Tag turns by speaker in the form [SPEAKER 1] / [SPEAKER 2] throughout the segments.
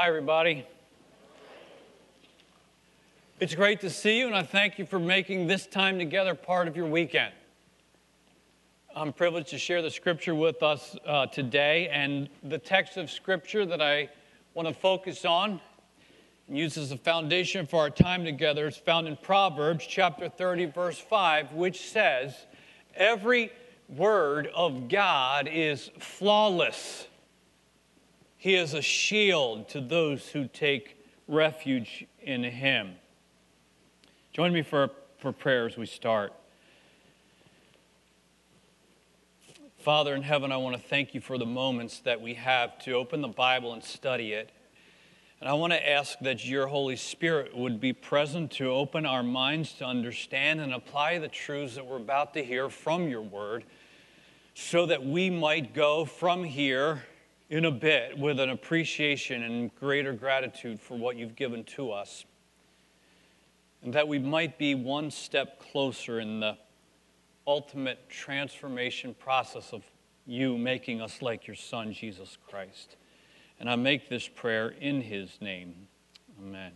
[SPEAKER 1] Hi, everybody. It's great to see you, and I thank you for making this time together part of your weekend. I'm privileged to share the scripture with us uh, today, and the text of scripture that I want to focus on and use as a foundation for our time together is found in Proverbs chapter 30, verse 5, which says, Every word of God is flawless. He is a shield to those who take refuge in Him. Join me for, for prayer as we start. Father in heaven, I want to thank you for the moments that we have to open the Bible and study it. And I want to ask that your Holy Spirit would be present to open our minds to understand and apply the truths that we're about to hear from your word so that we might go from here in a bit with an appreciation and greater gratitude for what you've given to us. And that we might be one step closer in the ultimate transformation process of you making us like your Son, Jesus Christ. And I make this prayer in his name. Amen.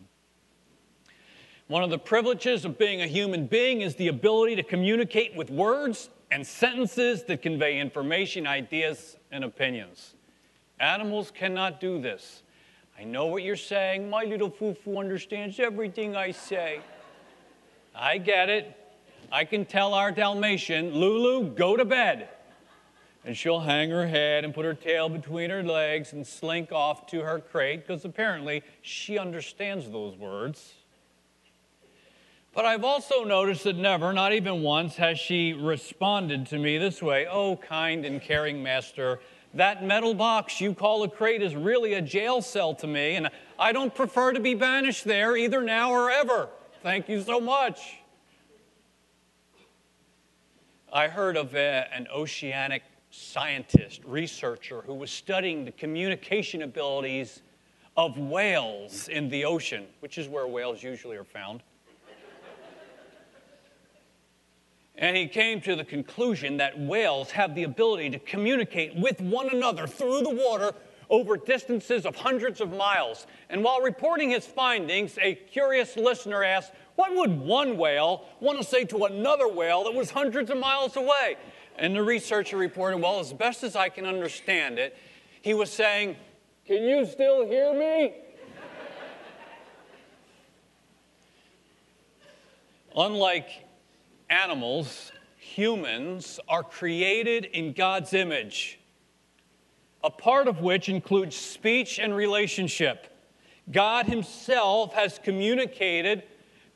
[SPEAKER 1] One of the privileges of being a human being is the ability to communicate with words and sentences that convey information, ideas, and opinions. Animals cannot do this. I know what you're saying. My little foo-foo understands everything I say. I get it. I can tell our Dalmatian, Lulu, go to bed. And she'll hang her head and put her tail between her legs and slink off to her crate because apparently she understands those words. But I've also noticed that never, not even once, has she responded to me this way Oh, kind and caring master, that metal box you call a crate is really a jail cell to me, and I don't prefer to be banished there either now or ever. Thank you so much. I heard of a, an oceanic scientist, researcher, who was studying the communication abilities of whales in the ocean, which is where whales usually are found. And he came to the conclusion that whales have the ability to communicate with one another through the water over distances of hundreds of miles. And while reporting his findings, a curious listener asked, What would one whale want to say to another whale that was hundreds of miles away? And the researcher reported, Well, as best as I can understand it, he was saying, Can you still hear me? Unlike animals, humans are created in God's image, a part of which includes speech and relationship. God Himself has communicated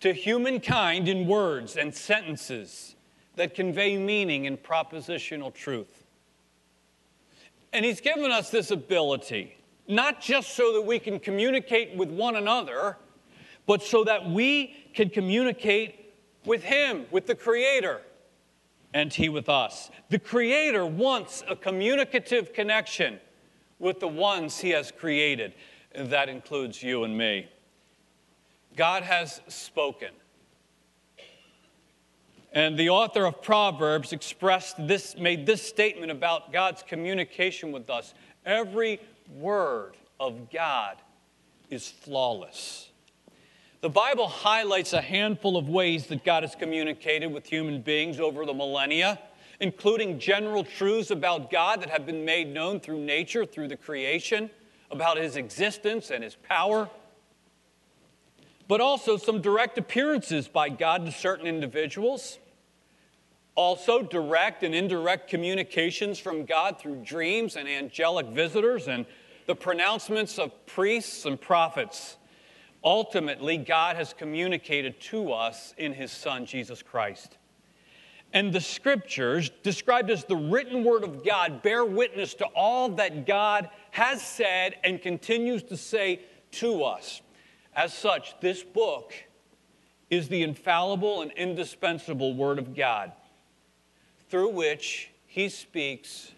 [SPEAKER 1] to humankind in words and sentences that convey meaning and propositional truth. And He's given us this ability, not just so that we can communicate with one another, but so that we can communicate with Him, with the Creator, and He with us. The Creator wants a communicative connection with the ones He has created. And That includes you and me. God has spoken. And the author of Proverbs expressed this, made this statement about God's communication with us. Every word of God is flawless. The Bible highlights a handful of ways that God has communicated with human beings over the millennia, including general truths about God that have been made known through nature, through the creation, about his existence and his power, but also some direct appearances by God to certain individuals. Also, direct and indirect communications from God through dreams and angelic visitors, and the pronouncements of priests and prophets ultimately God has communicated to us in His Son, Jesus Christ. And the scriptures, described as the written word of God, bear witness to all that God has said and continues to say to us. As such, this book is the infallible and indispensable word of God through which He speaks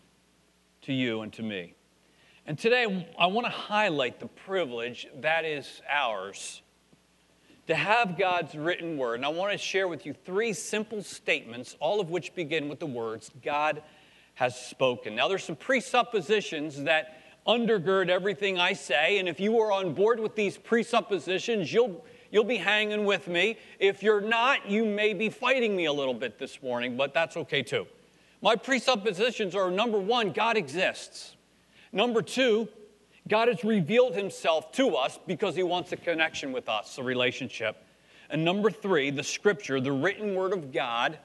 [SPEAKER 1] to you and to me. And today, I want to highlight the privilege that is ours to have God's written word. And I want to share with you three simple statements, all of which begin with the words, God has spoken. Now, there's some presuppositions that undergird everything I say. And if you are on board with these presuppositions, you'll, you'll be hanging with me. If you're not, you may be fighting me a little bit this morning, but that's okay too. My presuppositions are number one, God exists. Number two, God has revealed himself to us because he wants a connection with us, a relationship. And number three, the scripture, the written word of God,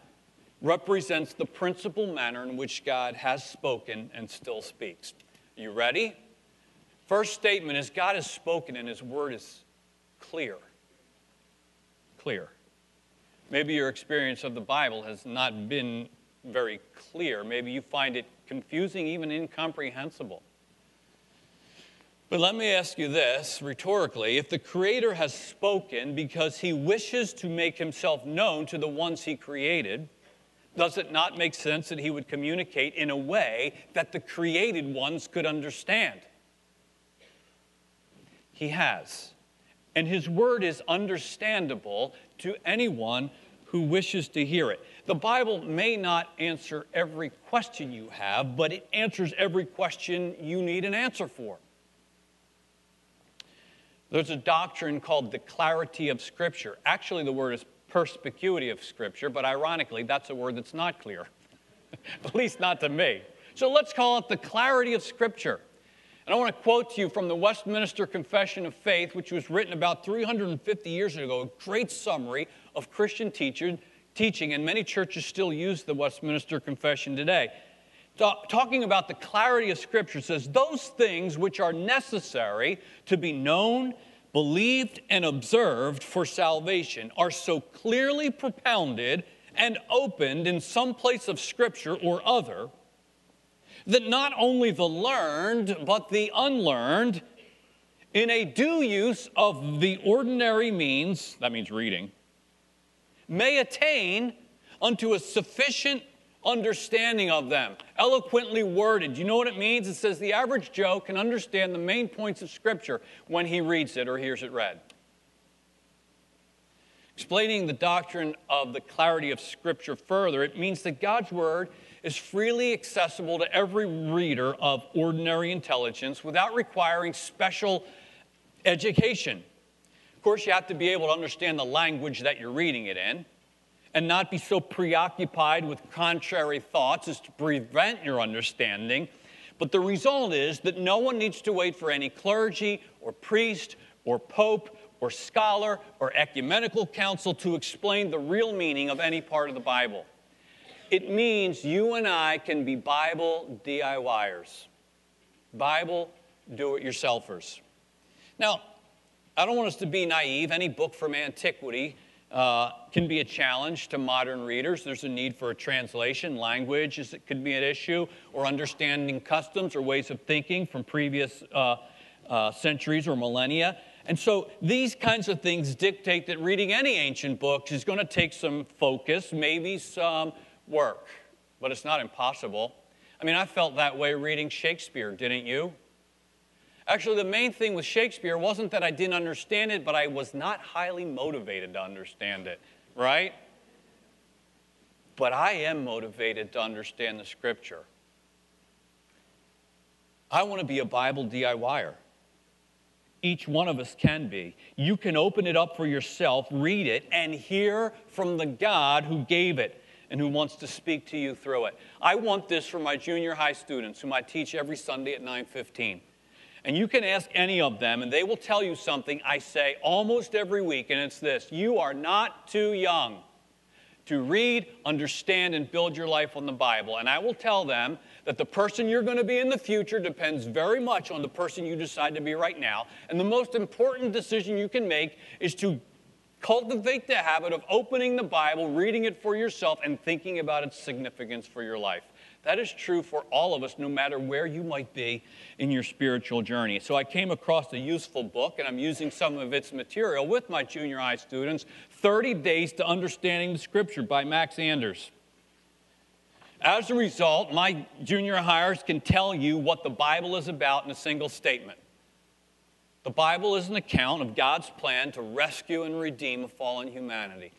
[SPEAKER 1] represents the principal manner in which God has spoken and still speaks. You ready? First statement is God has spoken and his word is clear. Clear. Maybe your experience of the Bible has not been very clear. Maybe you find it confusing, even incomprehensible. But let me ask you this rhetorically if the Creator has spoken because he wishes to make himself known to the ones he created, does it not make sense that he would communicate in a way that the created ones could understand? He has. And his word is understandable to anyone who wishes to hear it. The Bible may not answer every question you have, but it answers every question you need an answer for. There's a doctrine called the clarity of Scripture. Actually, the word is perspicuity of Scripture, but ironically, that's a word that's not clear, at least not to me. So let's call it the clarity of Scripture. And I want to quote to you from the Westminster Confession of Faith, which was written about 350 years ago, a great summary of Christian teacher, teaching, and many churches still use the Westminster Confession today. Talking about the clarity of Scripture says, Those things which are necessary to be known believed and observed for salvation are so clearly propounded and opened in some place of Scripture or other that not only the learned, but the unlearned, in a due use of the ordinary means, that means reading, may attain unto a sufficient understanding of them. Eloquently worded. You know what it means? It says the average Joe can understand the main points of Scripture when he reads it or hears it read. Explaining the doctrine of the clarity of Scripture further, it means that God's Word is freely accessible to every reader of ordinary intelligence without requiring special education. Of course, you have to be able to understand the language that you're reading it in and not be so preoccupied with contrary thoughts as to prevent your understanding. But the result is that no one needs to wait for any clergy or priest or pope or scholar or ecumenical council to explain the real meaning of any part of the Bible. It means you and I can be Bible DIYers, Bible do it yourselfers. Now, I don't want us to be naive. Any book from antiquity uh, can be a challenge to modern readers. There's a need for a translation. Language is, it could be an issue, or understanding customs or ways of thinking from previous uh, uh, centuries or millennia. And so these kinds of things dictate that reading any ancient books is going to take some focus, maybe some work, but it's not impossible. I mean, I felt that way reading Shakespeare, didn't you? Actually, the main thing with Shakespeare wasn't that I didn't understand it, but I was not highly motivated to understand it, right? But I am motivated to understand the scripture. I want to be a Bible DIYer. Each one of us can be. You can open it up for yourself, read it, and hear from the God who gave it and who wants to speak to you through it. I want this for my junior high students, whom I teach every Sunday at 915. And you can ask any of them, and they will tell you something I say almost every week, and it's this You are not too young to read, understand, and build your life on the Bible. And I will tell them that the person you're going to be in the future depends very much on the person you decide to be right now. And the most important decision you can make is to cultivate the habit of opening the Bible, reading it for yourself, and thinking about its significance for your life. That is true for all of us, no matter where you might be in your spiritual journey. So I came across a useful book, and I'm using some of its material with my junior high students 30 Days to Understanding the Scripture by Max Anders. As a result, my junior highers can tell you what the Bible is about in a single statement. The Bible is an account of God's plan to rescue and redeem a fallen humanity.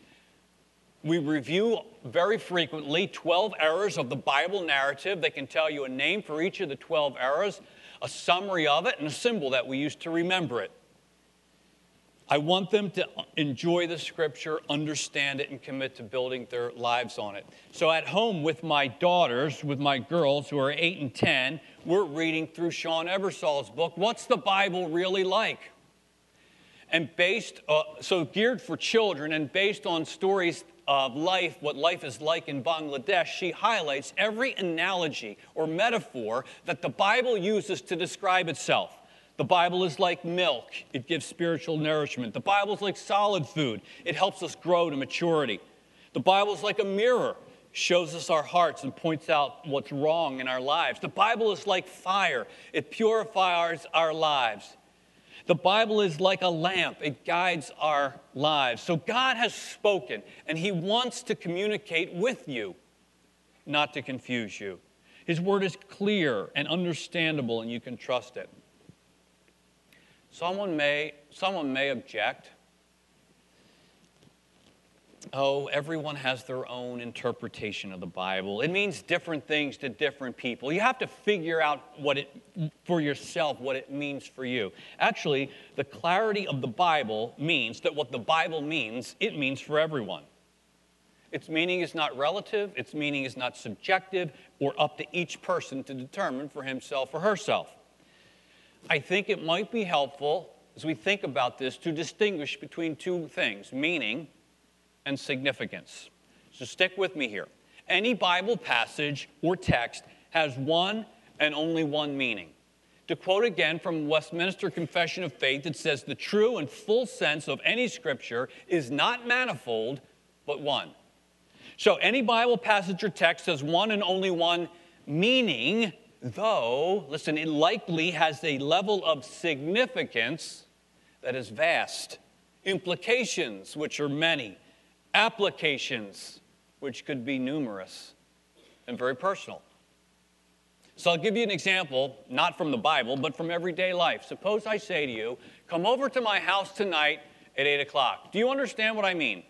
[SPEAKER 1] We review very frequently 12 errors of the Bible narrative. They can tell you a name for each of the 12 errors. a summary of it, and a symbol that we use to remember it. I want them to enjoy the scripture, understand it, and commit to building their lives on it. So, at home with my daughters, with my girls who are 8 and 10, we're reading through Sean Ebersol's book, What's the Bible Really Like? And based, uh, so geared for children, and based on stories of life, what life is like in Bangladesh, she highlights every analogy or metaphor that the Bible uses to describe itself. The Bible is like milk, it gives spiritual nourishment. The Bible is like solid food, it helps us grow to maturity. The Bible is like a mirror, shows us our hearts and points out what's wrong in our lives. The Bible is like fire, it purifies our lives. The Bible is like a lamp, it guides our lives. So God has spoken, and He wants to communicate with you, not to confuse you. His word is clear and understandable, and you can trust it. Someone may, someone may object. Oh, everyone has their own interpretation of the Bible. It means different things to different people. You have to figure out what it for yourself what it means for you. Actually, the clarity of the Bible means that what the Bible means, it means for everyone. Its meaning is not relative, its meaning is not subjective or up to each person to determine for himself or herself. I think it might be helpful as we think about this to distinguish between two things meaning and significance. So stick with me here. Any Bible passage or text has one and only one meaning. To quote again from Westminster Confession of Faith, it says, The true and full sense of any scripture is not manifold, but one. So any Bible passage or text has one and only one meaning though, listen, it likely has a level of significance that is vast, implications, which are many, applications, which could be numerous and very personal. So I'll give you an example, not from the Bible, but from everyday life. Suppose I say to you, Come over to my house tonight at 8 o'clock. Do you understand what I mean?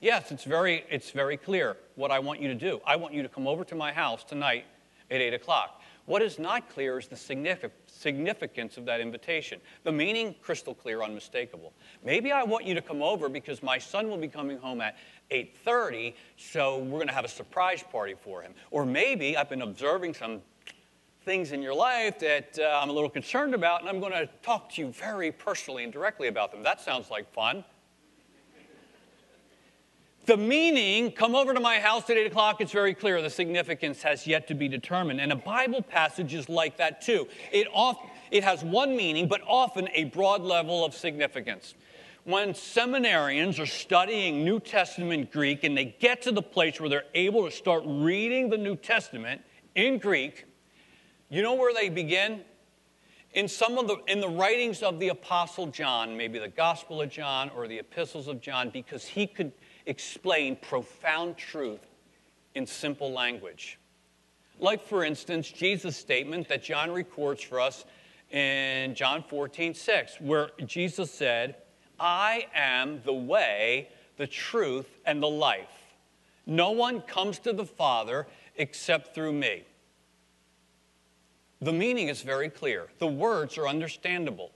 [SPEAKER 1] Yes, it's very, it's very clear what I want you to do. I want you to come over to my house tonight at 8 o'clock. What is not clear is the significance of that invitation. The meaning, crystal clear, unmistakable. Maybe I want you to come over because my son will be coming home at 8.30, so we're going to have a surprise party for him. Or maybe I've been observing some things in your life that uh, I'm a little concerned about, and I'm going to talk to you very personally and directly about them. That sounds like fun. The meaning, come over to my house at 8 o'clock, it's very clear. The significance has yet to be determined. And a Bible passage is like that too. It, off, it has one meaning, but often a broad level of significance. When seminarians are studying New Testament Greek and they get to the place where they're able to start reading the New Testament in Greek, you know where they begin? in some of the in the writings of the apostle john maybe the gospel of john or the epistles of john because he could explain profound truth in simple language. Like, for instance, Jesus' statement that John records for us in John 14, 6, where Jesus said, I am the way, the truth, and the life. No one comes to the Father except through me. The meaning is very clear. The words are understandable.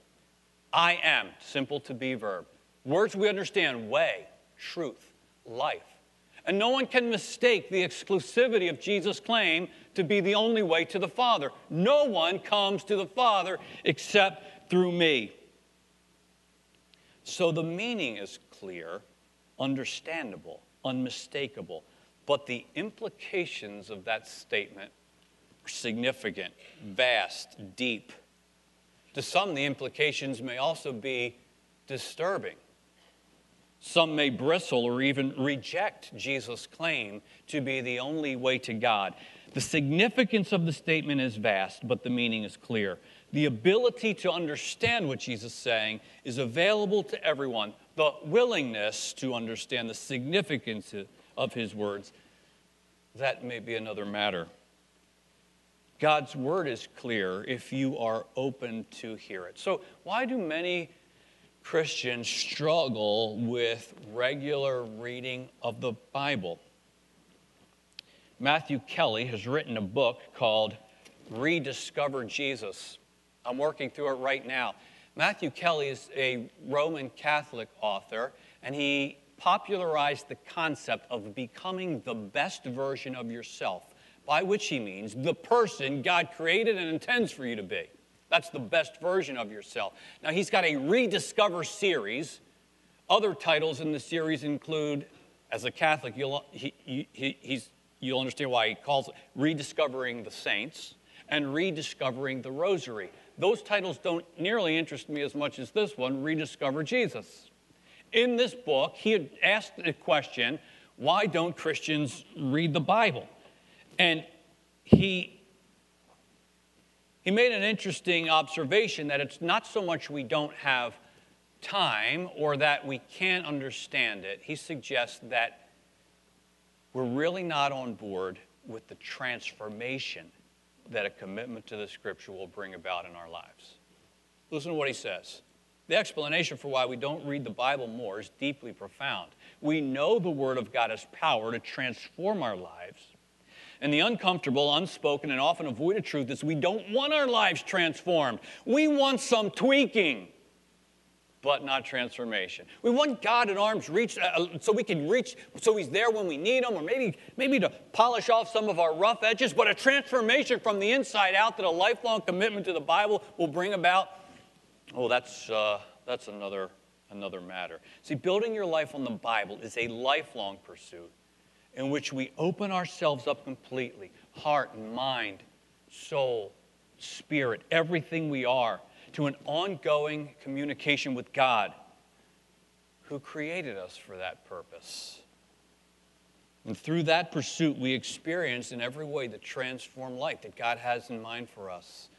[SPEAKER 1] I am, simple to be verb. Words we understand way, truth, life. And no one can mistake the exclusivity of Jesus' claim to be the only way to the Father. No one comes to the Father except through me. So the meaning is clear, understandable, unmistakable, but the implications of that statement are significant, vast, deep. To some, the implications may also be disturbing. Some may bristle or even reject Jesus' claim to be the only way to God. The significance of the statement is vast, but the meaning is clear. The ability to understand what Jesus is saying is available to everyone. The willingness to understand the significance of his words, that may be another matter. God's word is clear if you are open to hear it. So, why do many Christians struggle with regular reading of the Bible. Matthew Kelly has written a book called Rediscover Jesus. I'm working through it right now. Matthew Kelly is a Roman Catholic author, and he popularized the concept of becoming the best version of yourself, by which he means the person God created and intends for you to be. That's the best version of yourself. Now, he's got a rediscover series. Other titles in the series include, as a Catholic, you'll, he, he, he's, you'll understand why he calls it Rediscovering the Saints and Rediscovering the Rosary. Those titles don't nearly interest me as much as this one, Rediscover Jesus. In this book, he had asked the question why don't Christians read the Bible? And he, he made an interesting observation that it's not so much we don't have time or that we can't understand it. He suggests that we're really not on board with the transformation that a commitment to the scripture will bring about in our lives. Listen to what he says. The explanation for why we don't read the Bible more is deeply profound. We know the Word of God has power to transform our lives. And the uncomfortable, unspoken, and often avoided truth is we don't want our lives transformed. We want some tweaking but not transformation. We want God at arm's reach uh, uh, so we can reach, so He's there when we need Him, or maybe, maybe to polish off some of our rough edges, but a transformation from the inside out that a lifelong commitment to the Bible will bring about. Oh, that's, uh, that's another, another matter. See, building your life on the Bible is a lifelong pursuit in which we open ourselves up completely heart and mind, soul, spirit, everything we are to an ongoing communication with God who created us for that purpose. And through that pursuit, we experience in every way the transformed life that God has in mind for us,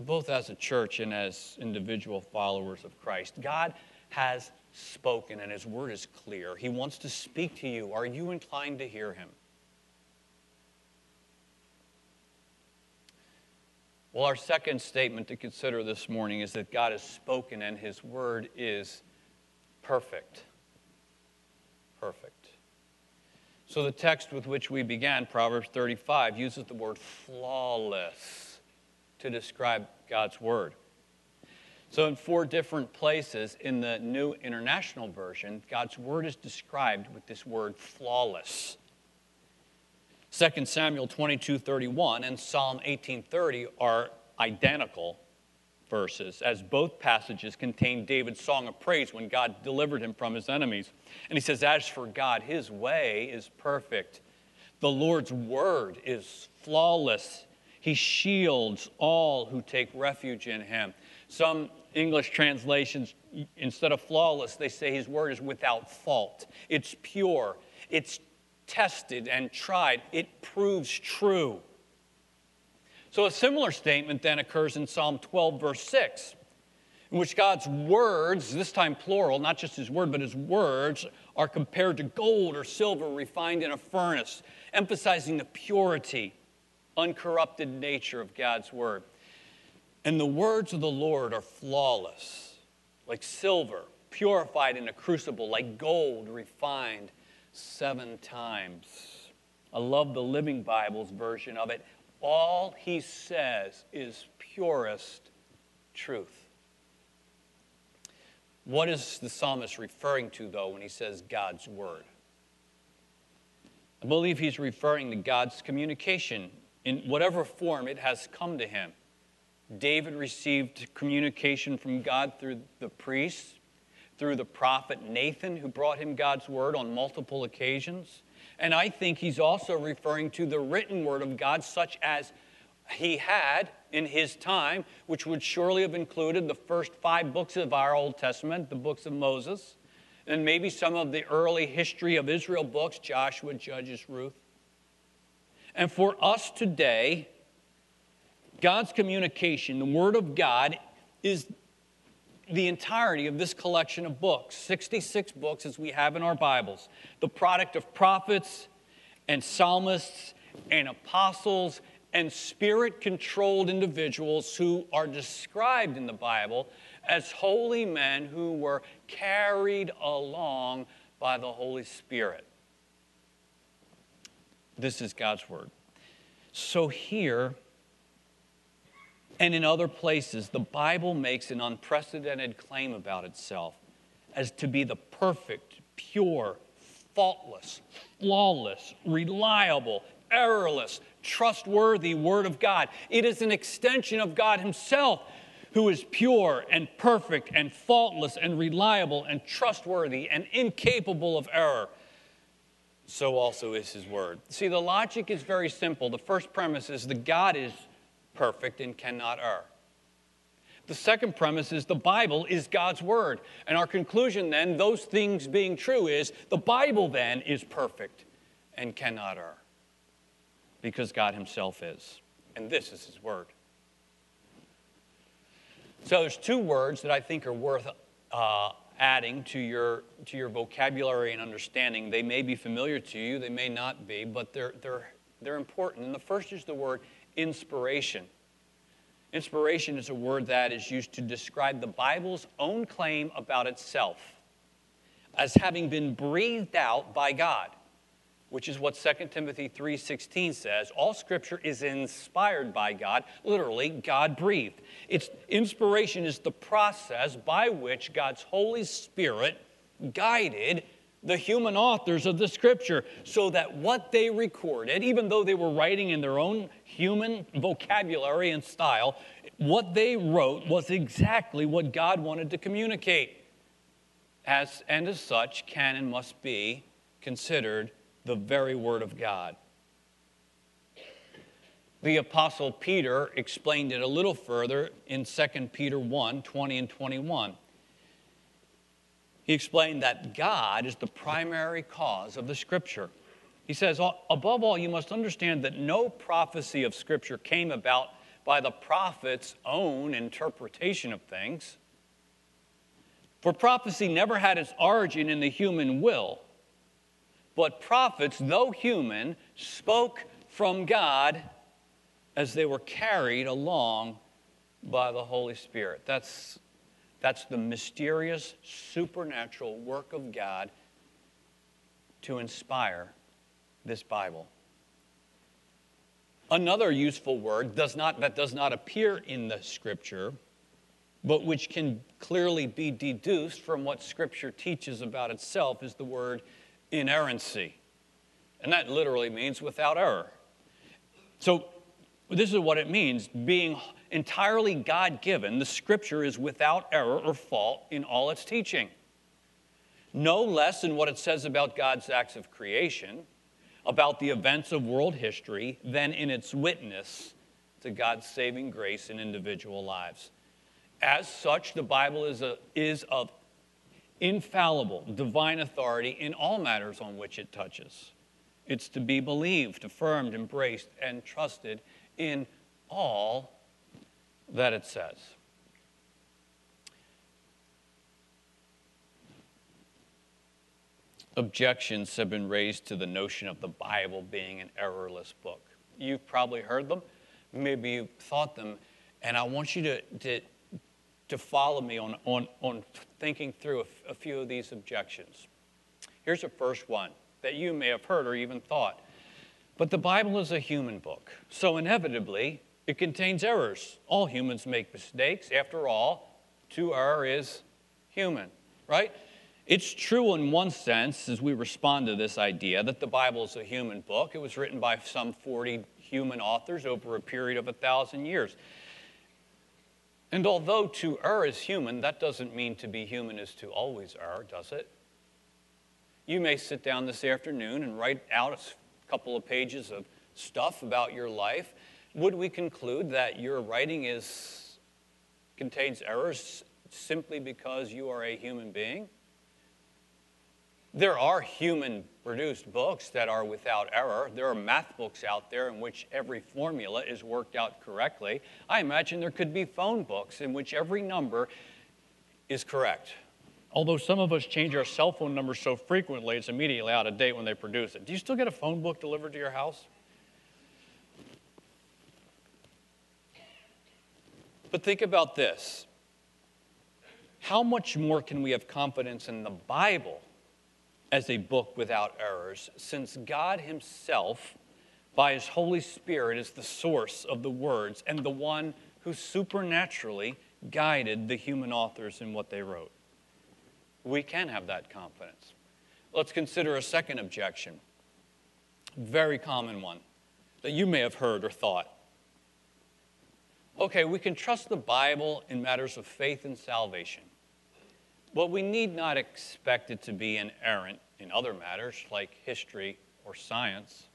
[SPEAKER 1] both as a church and as individual followers of Christ. God has spoken, and His word is clear. He wants to speak to you. Are you inclined to hear Him? Well, our second statement to consider this morning is that God has spoken and His word is perfect. Perfect. So, the text with which we began, Proverbs 35, uses the word flawless to describe God's word. So, in four different places in the New International Version, God's word is described with this word flawless. 2 Samuel 22 31 and Psalm 1830 are identical verses, as both passages contain David's song of praise when God delivered him from his enemies. And he says, As for God, his way is perfect. The Lord's word is flawless. He shields all who take refuge in him. Some English translations, instead of flawless, they say his word is without fault. It's pure. It's tested and tried, it proves true. So, a similar statement then occurs in Psalm 12, verse 6, in which God's words, this time plural, not just his word, but his words, are compared to gold or silver refined in a furnace, emphasizing the purity, uncorrupted nature of God's word. And the words of the Lord are flawless, like silver, purified in a crucible, like gold refined seven times. I love the Living Bible's version of it. All he says is purest truth. What is the psalmist referring to, though, when he says God's word? I believe he's referring to God's communication in whatever form it has come to him. David received communication from God through the priests through the prophet Nathan, who brought him God's word on multiple occasions. And I think he's also referring to the written word of God, such as he had in his time, which would surely have included the first five books of our Old Testament, the books of Moses, and maybe some of the early history of Israel books, Joshua, Judges, Ruth. And for us today, God's communication, the Word of God, is the entirety of this collection of books, 66 books as we have in our Bibles, the product of prophets and psalmists and apostles and spirit controlled individuals who are described in the Bible as holy men who were carried along by the Holy Spirit. This is God's Word. So here, And in other places, the Bible makes an unprecedented claim about itself as to be the perfect, pure, faultless, flawless, reliable, errorless, trustworthy Word of God. It is an extension of God Himself who is pure and perfect and faultless and reliable and trustworthy and incapable of error. So also is His Word. See, the logic is very simple. The first premise is that God is perfect and cannot err. The second premise is the Bible is God's Word. And our conclusion then, those things being true, is the Bible then is perfect and cannot err because God Himself is. And this is His Word. So there's two words that I think are worth uh, adding to your, to your vocabulary and understanding. They may be familiar to you, they may not be, but they're, they're, they're important. And the first is the word inspiration. Inspiration is a word that is used to describe the Bible's own claim about itself as having been breathed out by God which is what 2 Timothy 3:16 says. All scripture is inspired by God, literally God breathed. Its inspiration is the process by which God's Holy Spirit guided the human authors of the scripture so that what they recorded, even though they were writing in their own human vocabulary and style, what they wrote was exactly what God wanted to communicate. As, and as such, can and must be considered the very Word of God. The Apostle Peter explained it a little further in 2 Peter 1 20 and 21. He explained that God is the primary cause of the Scripture. He says, above all, you must understand that no prophecy of Scripture came about by the prophet's own interpretation of things. For prophecy never had its origin in the human will but prophets, though human, spoke from God as they were carried along by the Holy Spirit. That's, that's the mysterious, supernatural work of God to inspire this Bible. Another useful word does not, that does not appear in the scripture, but which can clearly be deduced from what scripture teaches about itself, is the word inerrancy. And that literally means without error. So, this is what it means being entirely God given, the scripture is without error or fault in all its teaching. No less than what it says about God's acts of creation, about the events of world history, than in its witness to God's saving grace in individual lives. As such, the Bible is, a, is of infallible, divine authority in all matters on which it touches. It's to be believed, affirmed, embraced, and trusted in all that it says. Objections have been raised to the notion of the Bible being an errorless book. You've probably heard them, maybe you've thought them, and I want you to, to to follow me on, on, on thinking through a, a few of these objections. Here's the first one that you may have heard or even thought. But the Bible is a human book, so inevitably it contains errors. All humans make mistakes. After all, to err is human, right? It's true in one sense, as we respond to this idea, that the Bible is a human book. It was written by some 40 human authors over a period of a thousand years. And although to err is human, that doesn't mean to be human is to always err, does it? You may sit down this afternoon and write out a couple of pages of stuff about your life. Would we conclude that your writing is, contains errors simply because you are a human being? There are human produced books that are without error. There are math books out there in which every formula is worked out correctly. I imagine there could be phone books in which every number is correct. Although some of us change our cell phone numbers so frequently, it's immediately out of date when they produce it. Do you still get a phone book delivered to your house? But think about this. How much more can we have confidence in the Bible as a book without errors, since God Himself, by His Holy Spirit, is the source of the words and the one who who supernaturally guided the human authors in what they wrote. We can have that confidence. Let's consider a second objection, very common one that you may have heard or thought. Okay, we can trust the Bible in matters of faith and salvation, but we need not expect it to be inerrant in other matters like history or science.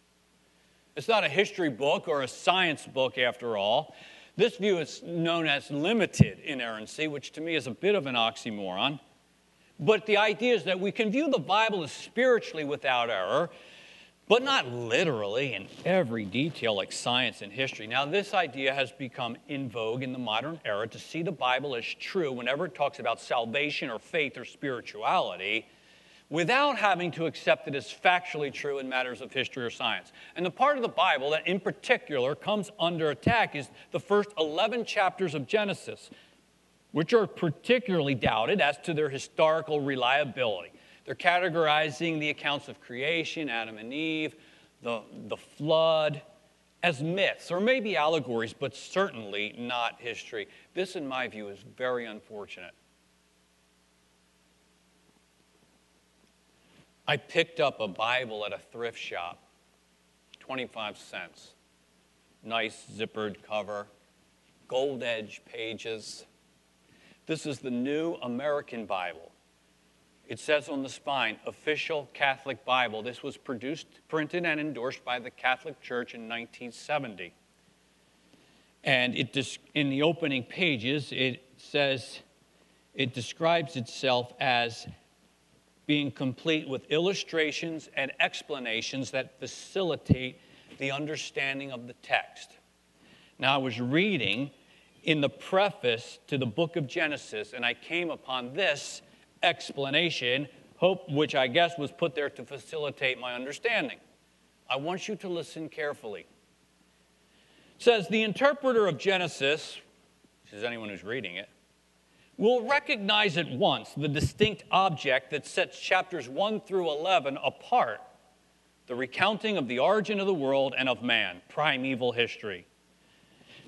[SPEAKER 1] It's not a history book or a science book, after all. This view is known as limited inerrancy, which to me is a bit of an oxymoron. But the idea is that we can view the Bible as spiritually without error, but not literally in every detail like science and history. Now, this idea has become in vogue in the modern era to see the Bible as true whenever it talks about salvation or faith or spirituality without having to accept it as factually true in matters of history or science. And the part of the Bible that in particular comes under attack is the first 11 chapters of Genesis, which are particularly doubted as to their historical reliability. They're categorizing the accounts of creation, Adam and Eve, the, the flood, as myths or maybe allegories, but certainly not history. This, in my view, is very unfortunate. I picked up a Bible at a thrift shop, 25 cents. Nice zippered cover, gold edge pages. This is the New American Bible. It says on the spine, Official Catholic Bible. This was produced, printed, and endorsed by the Catholic Church in 1970. And it, in the opening pages, it says, it describes itself as being complete with illustrations and explanations that facilitate the understanding of the text. Now, I was reading in the preface to the book of Genesis, and I came upon this explanation, hope, which I guess was put there to facilitate my understanding. I want you to listen carefully. It says, The interpreter of Genesis, which is anyone who's reading it, will recognize at once the distinct object that sets chapters 1 through 11 apart the recounting of the origin of the world and of man, primeval history.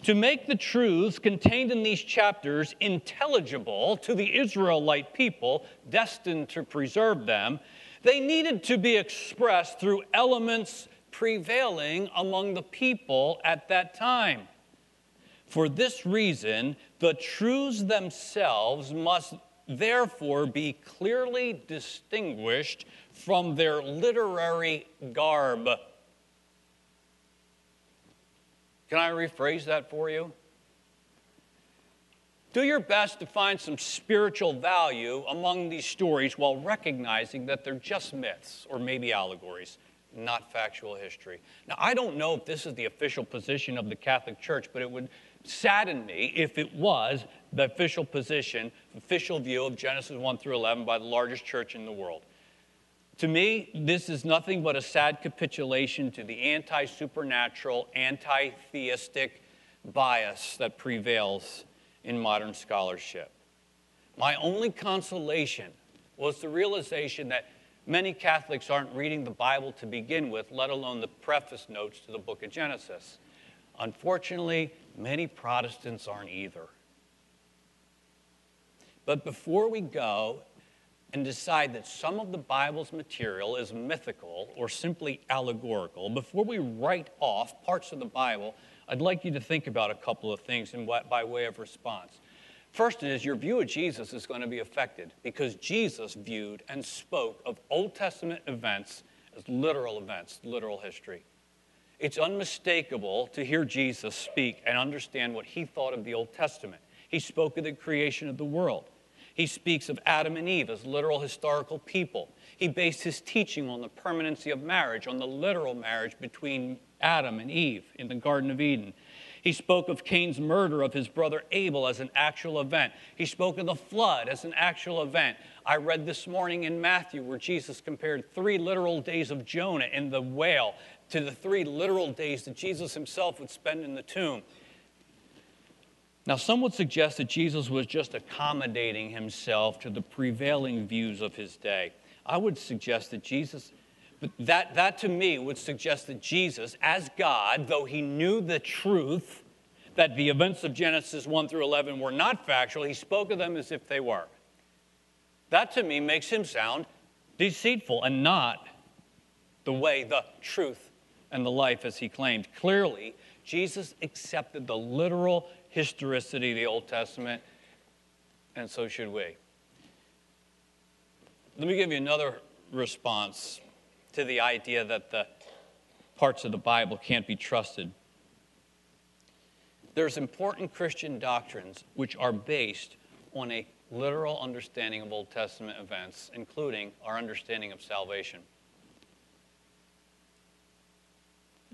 [SPEAKER 1] To make the truths contained in these chapters intelligible to the Israelite people destined to preserve them, they needed to be expressed through elements prevailing among the people at that time. For this reason, the truths themselves must therefore be clearly distinguished from their literary garb. Can I rephrase that for you? Do your best to find some spiritual value among these stories while recognizing that they're just myths or maybe allegories, not factual history. Now, I don't know if this is the official position of the Catholic Church, but it would sadden me if it was the official position, official view of Genesis 1 through 11 by the largest church in the world. To me, this is nothing but a sad capitulation to the anti supernatural, anti theistic bias that prevails in modern scholarship. My only consolation was the realization that many Catholics aren't reading the Bible to begin with, let alone the preface notes to the book of Genesis. Unfortunately, many Protestants aren't either. But before we go and decide that some of the Bible's material is mythical or simply allegorical, before we write off parts of the Bible, I'd like you to think about a couple of things in what, by way of response. First is your view of Jesus is going to be affected because Jesus viewed and spoke of Old Testament events as literal events, literal history. It's unmistakable to hear Jesus speak and understand what he thought of the Old Testament. He spoke of the creation of the world. He speaks of Adam and Eve as literal historical people. He based his teaching on the permanency of marriage, on the literal marriage between Adam and Eve in the Garden of Eden. He spoke of Cain's murder of his brother Abel as an actual event. He spoke of the flood as an actual event. I read this morning in Matthew where Jesus compared three literal days of Jonah in the whale to the three literal days that Jesus himself would spend in the tomb. Now, some would suggest that Jesus was just accommodating himself to the prevailing views of his day. I would suggest that Jesus, that, that to me would suggest that Jesus, as God, though he knew the truth, that the events of Genesis 1 through 11 were not factual, he spoke of them as if they were. That to me makes him sound deceitful and not the way, the truth, and the life as he claimed. Clearly, Jesus accepted the literal historicity of the Old Testament, and so should we. Let me give you another response to the idea that the parts of the Bible can't be trusted. There's important Christian doctrines which are based on a literal understanding of Old Testament events, including our understanding of salvation.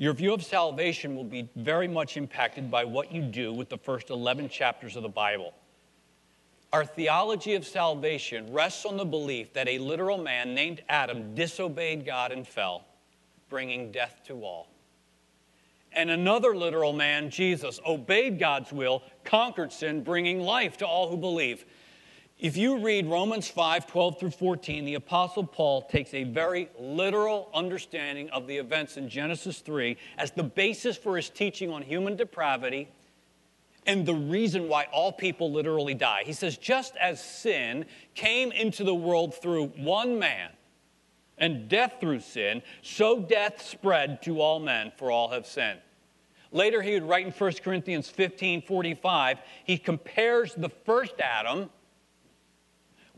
[SPEAKER 1] Your view of salvation will be very much impacted by what you do with the first 11 chapters of the Bible. Our theology of salvation rests on the belief that a literal man named Adam disobeyed God and fell, bringing death to all. And another literal man, Jesus, obeyed God's will, conquered sin, bringing life to all who believe. If you read Romans 5 12 through 14, the Apostle Paul takes a very literal understanding of the events in Genesis 3 as the basis for his teaching on human depravity and the reason why all people literally die. He says, just as sin came into the world through one man, and death through sin, so death spread to all men, for all have sinned. Later, he would write in 1 Corinthians 15 45, he compares the first Adam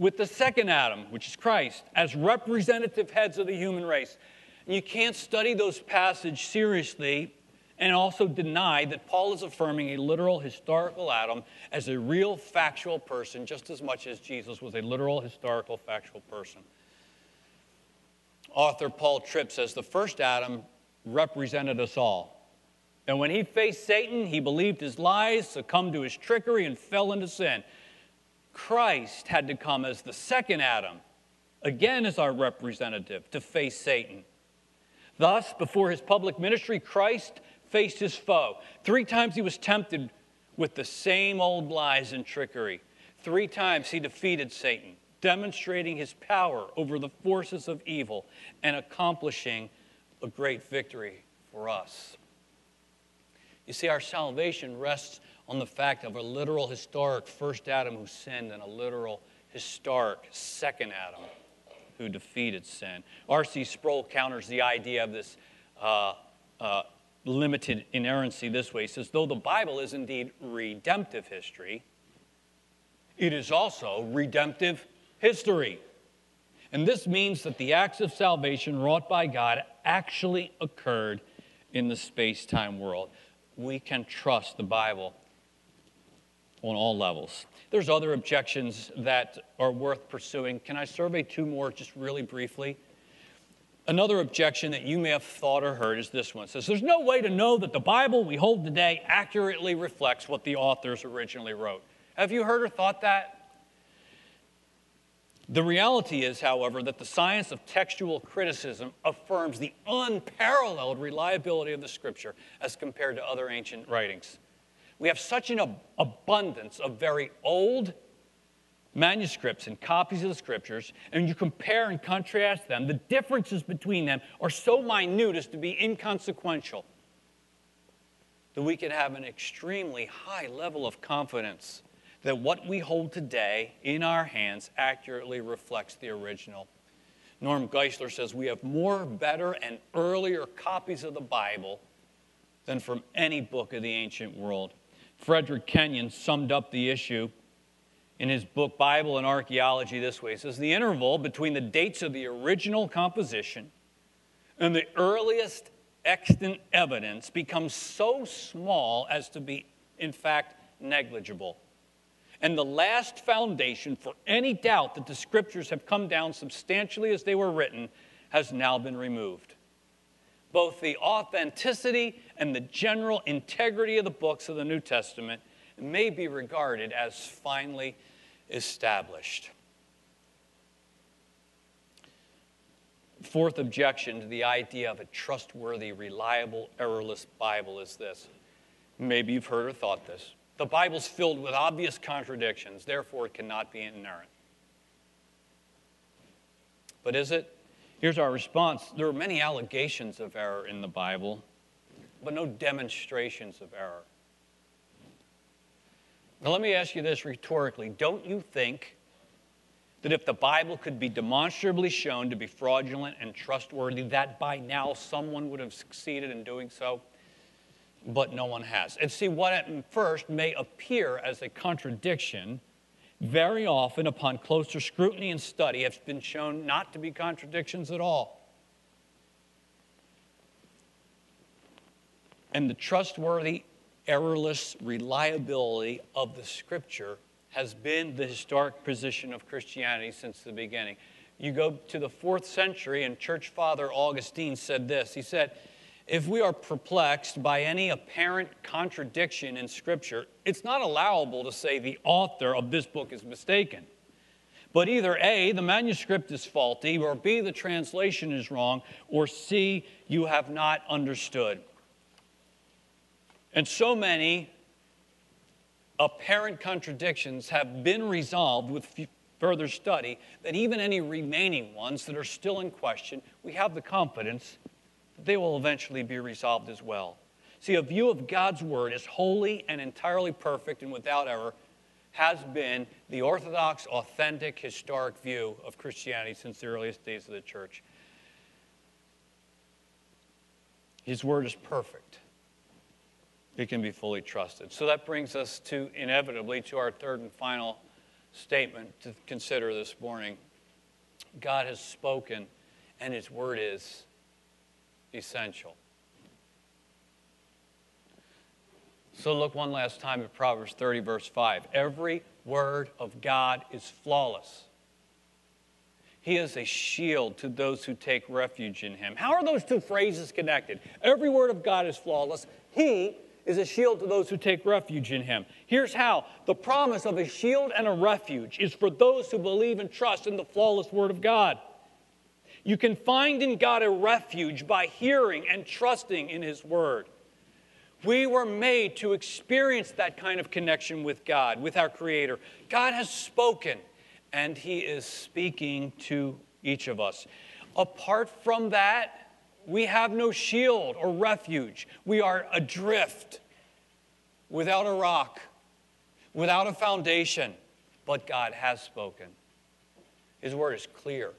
[SPEAKER 1] with the second Adam, which is Christ, as representative heads of the human race. And you can't study those passages seriously and also deny that Paul is affirming a literal historical Adam as a real factual person, just as much as Jesus was a literal historical factual person. Author Paul Tripp says the first Adam represented us all. And when he faced Satan, he believed his lies, succumbed to his trickery, and fell into sin. Christ had to come as the second Adam, again as our representative, to face Satan. Thus, before his public ministry, Christ faced his foe. Three times he was tempted with the same old lies and trickery. Three times he defeated Satan, demonstrating his power over the forces of evil and accomplishing a great victory for us. You see, our salvation rests on the fact of a literal historic first Adam who sinned and a literal historic second Adam who defeated sin. R.C. Sproul counters the idea of this uh, uh, limited inerrancy this way. He says, though the Bible is indeed redemptive history, it is also redemptive history. And this means that the acts of salvation wrought by God actually occurred in the space time world. We can trust the Bible on all levels. There's other objections that are worth pursuing. Can I survey two more just really briefly? Another objection that you may have thought or heard is this one. It says there's no way to know that the Bible we hold today accurately reflects what the authors originally wrote. Have you heard or thought that? The reality is, however, that the science of textual criticism affirms the unparalleled reliability of the scripture as compared to other ancient writings. We have such an ab- abundance of very old manuscripts and copies of the scriptures, and you compare and contrast them, the differences between them are so minute as to be inconsequential that we can have an extremely high level of confidence that what we hold today in our hands accurately reflects the original. Norm Geisler says we have more, better, and earlier copies of the Bible than from any book of the ancient world. Frederick Kenyon summed up the issue in his book Bible and Archaeology this way. He says the interval between the dates of the original composition and the earliest extant evidence becomes so small as to be, in fact, negligible. And the last foundation for any doubt that the scriptures have come down substantially as they were written has now been removed. Both the authenticity and the general integrity of the books of the New Testament may be regarded as finally established. Fourth objection to the idea of a trustworthy, reliable, errorless Bible is this. Maybe you've heard or thought this. The Bible's filled with obvious contradictions, therefore, it cannot be inerrant. But is it? Here's our response there are many allegations of error in the Bible, but no demonstrations of error. Now, let me ask you this rhetorically. Don't you think that if the Bible could be demonstrably shown to be fraudulent and trustworthy, that by now someone would have succeeded in doing so? But no one has. And see, what at first may appear as a contradiction, very often upon closer scrutiny and study, have been shown not to be contradictions at all. And the trustworthy, errorless reliability of the scripture has been the historic position of Christianity since the beginning. You go to the fourth century, and Church Father Augustine said this. He said, If we are perplexed by any apparent contradiction in Scripture, it's not allowable to say the author of this book is mistaken. But either A, the manuscript is faulty, or B, the translation is wrong, or C, you have not understood. And so many apparent contradictions have been resolved with further study that even any remaining ones that are still in question, we have the confidence they will eventually be resolved as well. See, a view of God's Word as holy and entirely perfect and without error has been the orthodox, authentic, historic view of Christianity since the earliest days of the church. His Word is perfect it can be fully trusted. So that brings us to inevitably to our third and final statement to consider this morning. God has spoken, and His word is essential. So look one last time at Proverbs 30, verse 5. Every word of God is flawless. He is a shield to those who take refuge in him. How are those two phrases connected? Every word of God is flawless. He is a shield to those who take refuge in him. Here's how the promise of a shield and a refuge is for those who believe and trust in the flawless Word of God. You can find in God a refuge by hearing and trusting in His Word. We were made to experience that kind of connection with God, with our Creator. God has spoken, and He is speaking to each of us. Apart from that, we have no shield or refuge. We are adrift without a rock, without a foundation. But God has spoken. His word is clear,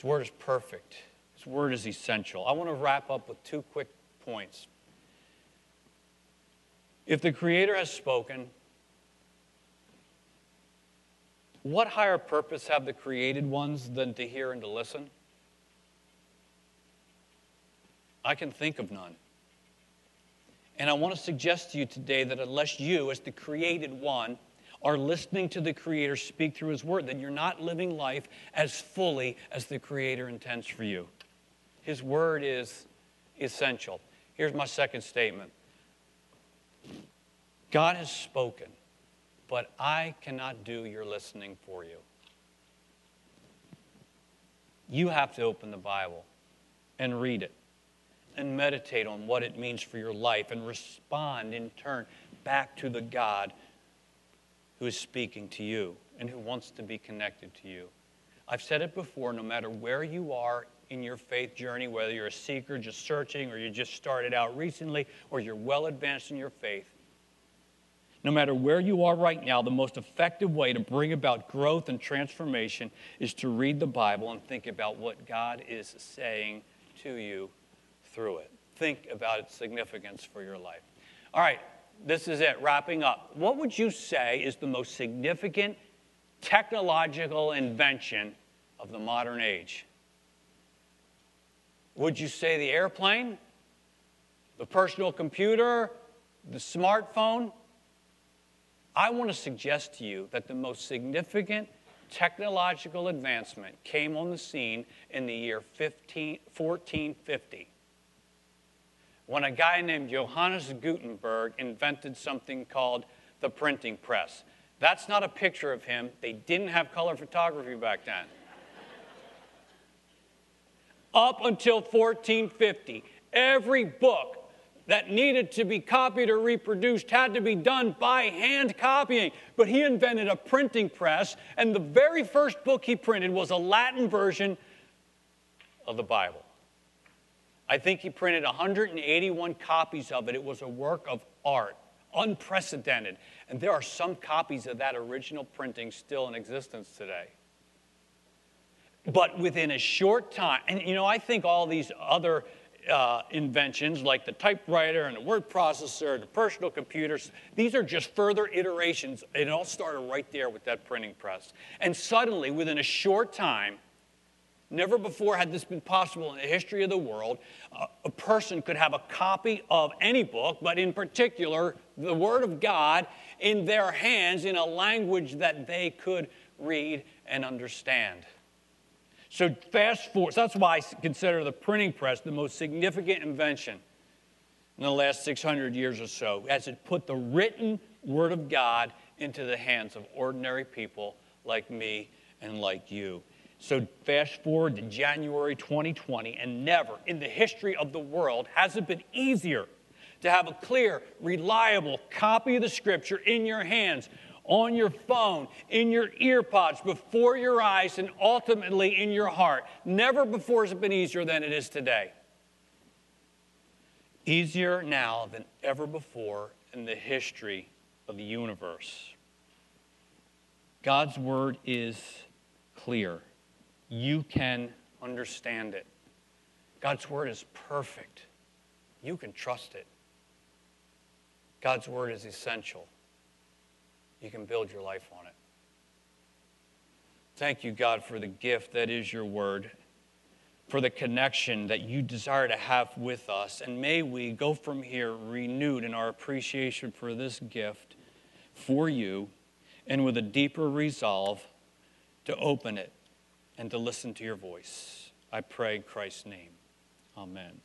[SPEAKER 1] His word is perfect, His word is essential. I want to wrap up with two quick points. If the Creator has spoken, what higher purpose have the created ones than to hear and to listen? I can think of none. And I want to suggest to you today that unless you, as the created one, are listening to the Creator speak through His Word, then you're not living life as fully as the Creator intends for you. His Word is essential. Here's my second statement God has spoken, but I cannot do your listening for you. You have to open the Bible and read it and meditate on what it means for your life and respond in turn back to the God who is speaking to you and who wants to be connected to you. I've said it before no matter where you are in your faith journey, whether you're a seeker just searching or you just started out recently or you're well advanced in your faith, no matter where you are right now, the most effective way to bring about growth and transformation is to read the Bible and think about what God is saying to you through it. Think about its significance for your life. All right, this is it, wrapping up. What would you say is the most significant technological invention of the modern age? Would you say the airplane, the personal computer, the smartphone? I want to suggest to you that the most significant technological advancement came on the scene in the year 15, 1450 when a guy named Johannes Gutenberg invented something called the printing press. That's not a picture of him. They didn't have color photography back then. Up until 1450, every book that needed to be copied or reproduced had to be done by hand copying. But he invented a printing press, and the very first book he printed was a Latin version of the Bible. I think he printed 181 copies of it. It was a work of art, unprecedented. And there are some copies of that original printing still in existence today. But within a short time, and you know, I think all these other uh, inventions like the typewriter and the word processor, and the personal computers, these are just further iterations. It all started right there with that printing press. And suddenly, within a short time, never before had this been possible in the history of the world, uh, a person could have a copy of any book, but in particular, the Word of God in their hands in a language that they could read and understand. So fast forward, so that's why I consider the printing press the most significant invention in the last 600 years or so, as it put the written word of God into the hands of ordinary people like me and like you. So fast forward to January 2020, and never in the history of the world has it been easier to have a clear, reliable copy of the scripture in your hands on your phone, in your earpods, before your eyes, and ultimately in your heart. Never before has it been easier than it is today. Easier now than ever before in the history of the universe. God's word is clear. You can understand it. God's word is perfect. You can trust it. God's word is essential you can build your life on it. Thank you, God, for the gift that is your word, for the connection that you desire to have with us. And may we go from here renewed in our appreciation for this gift for you and with a deeper resolve to open it and to listen to your voice. I pray in Christ's name. Amen.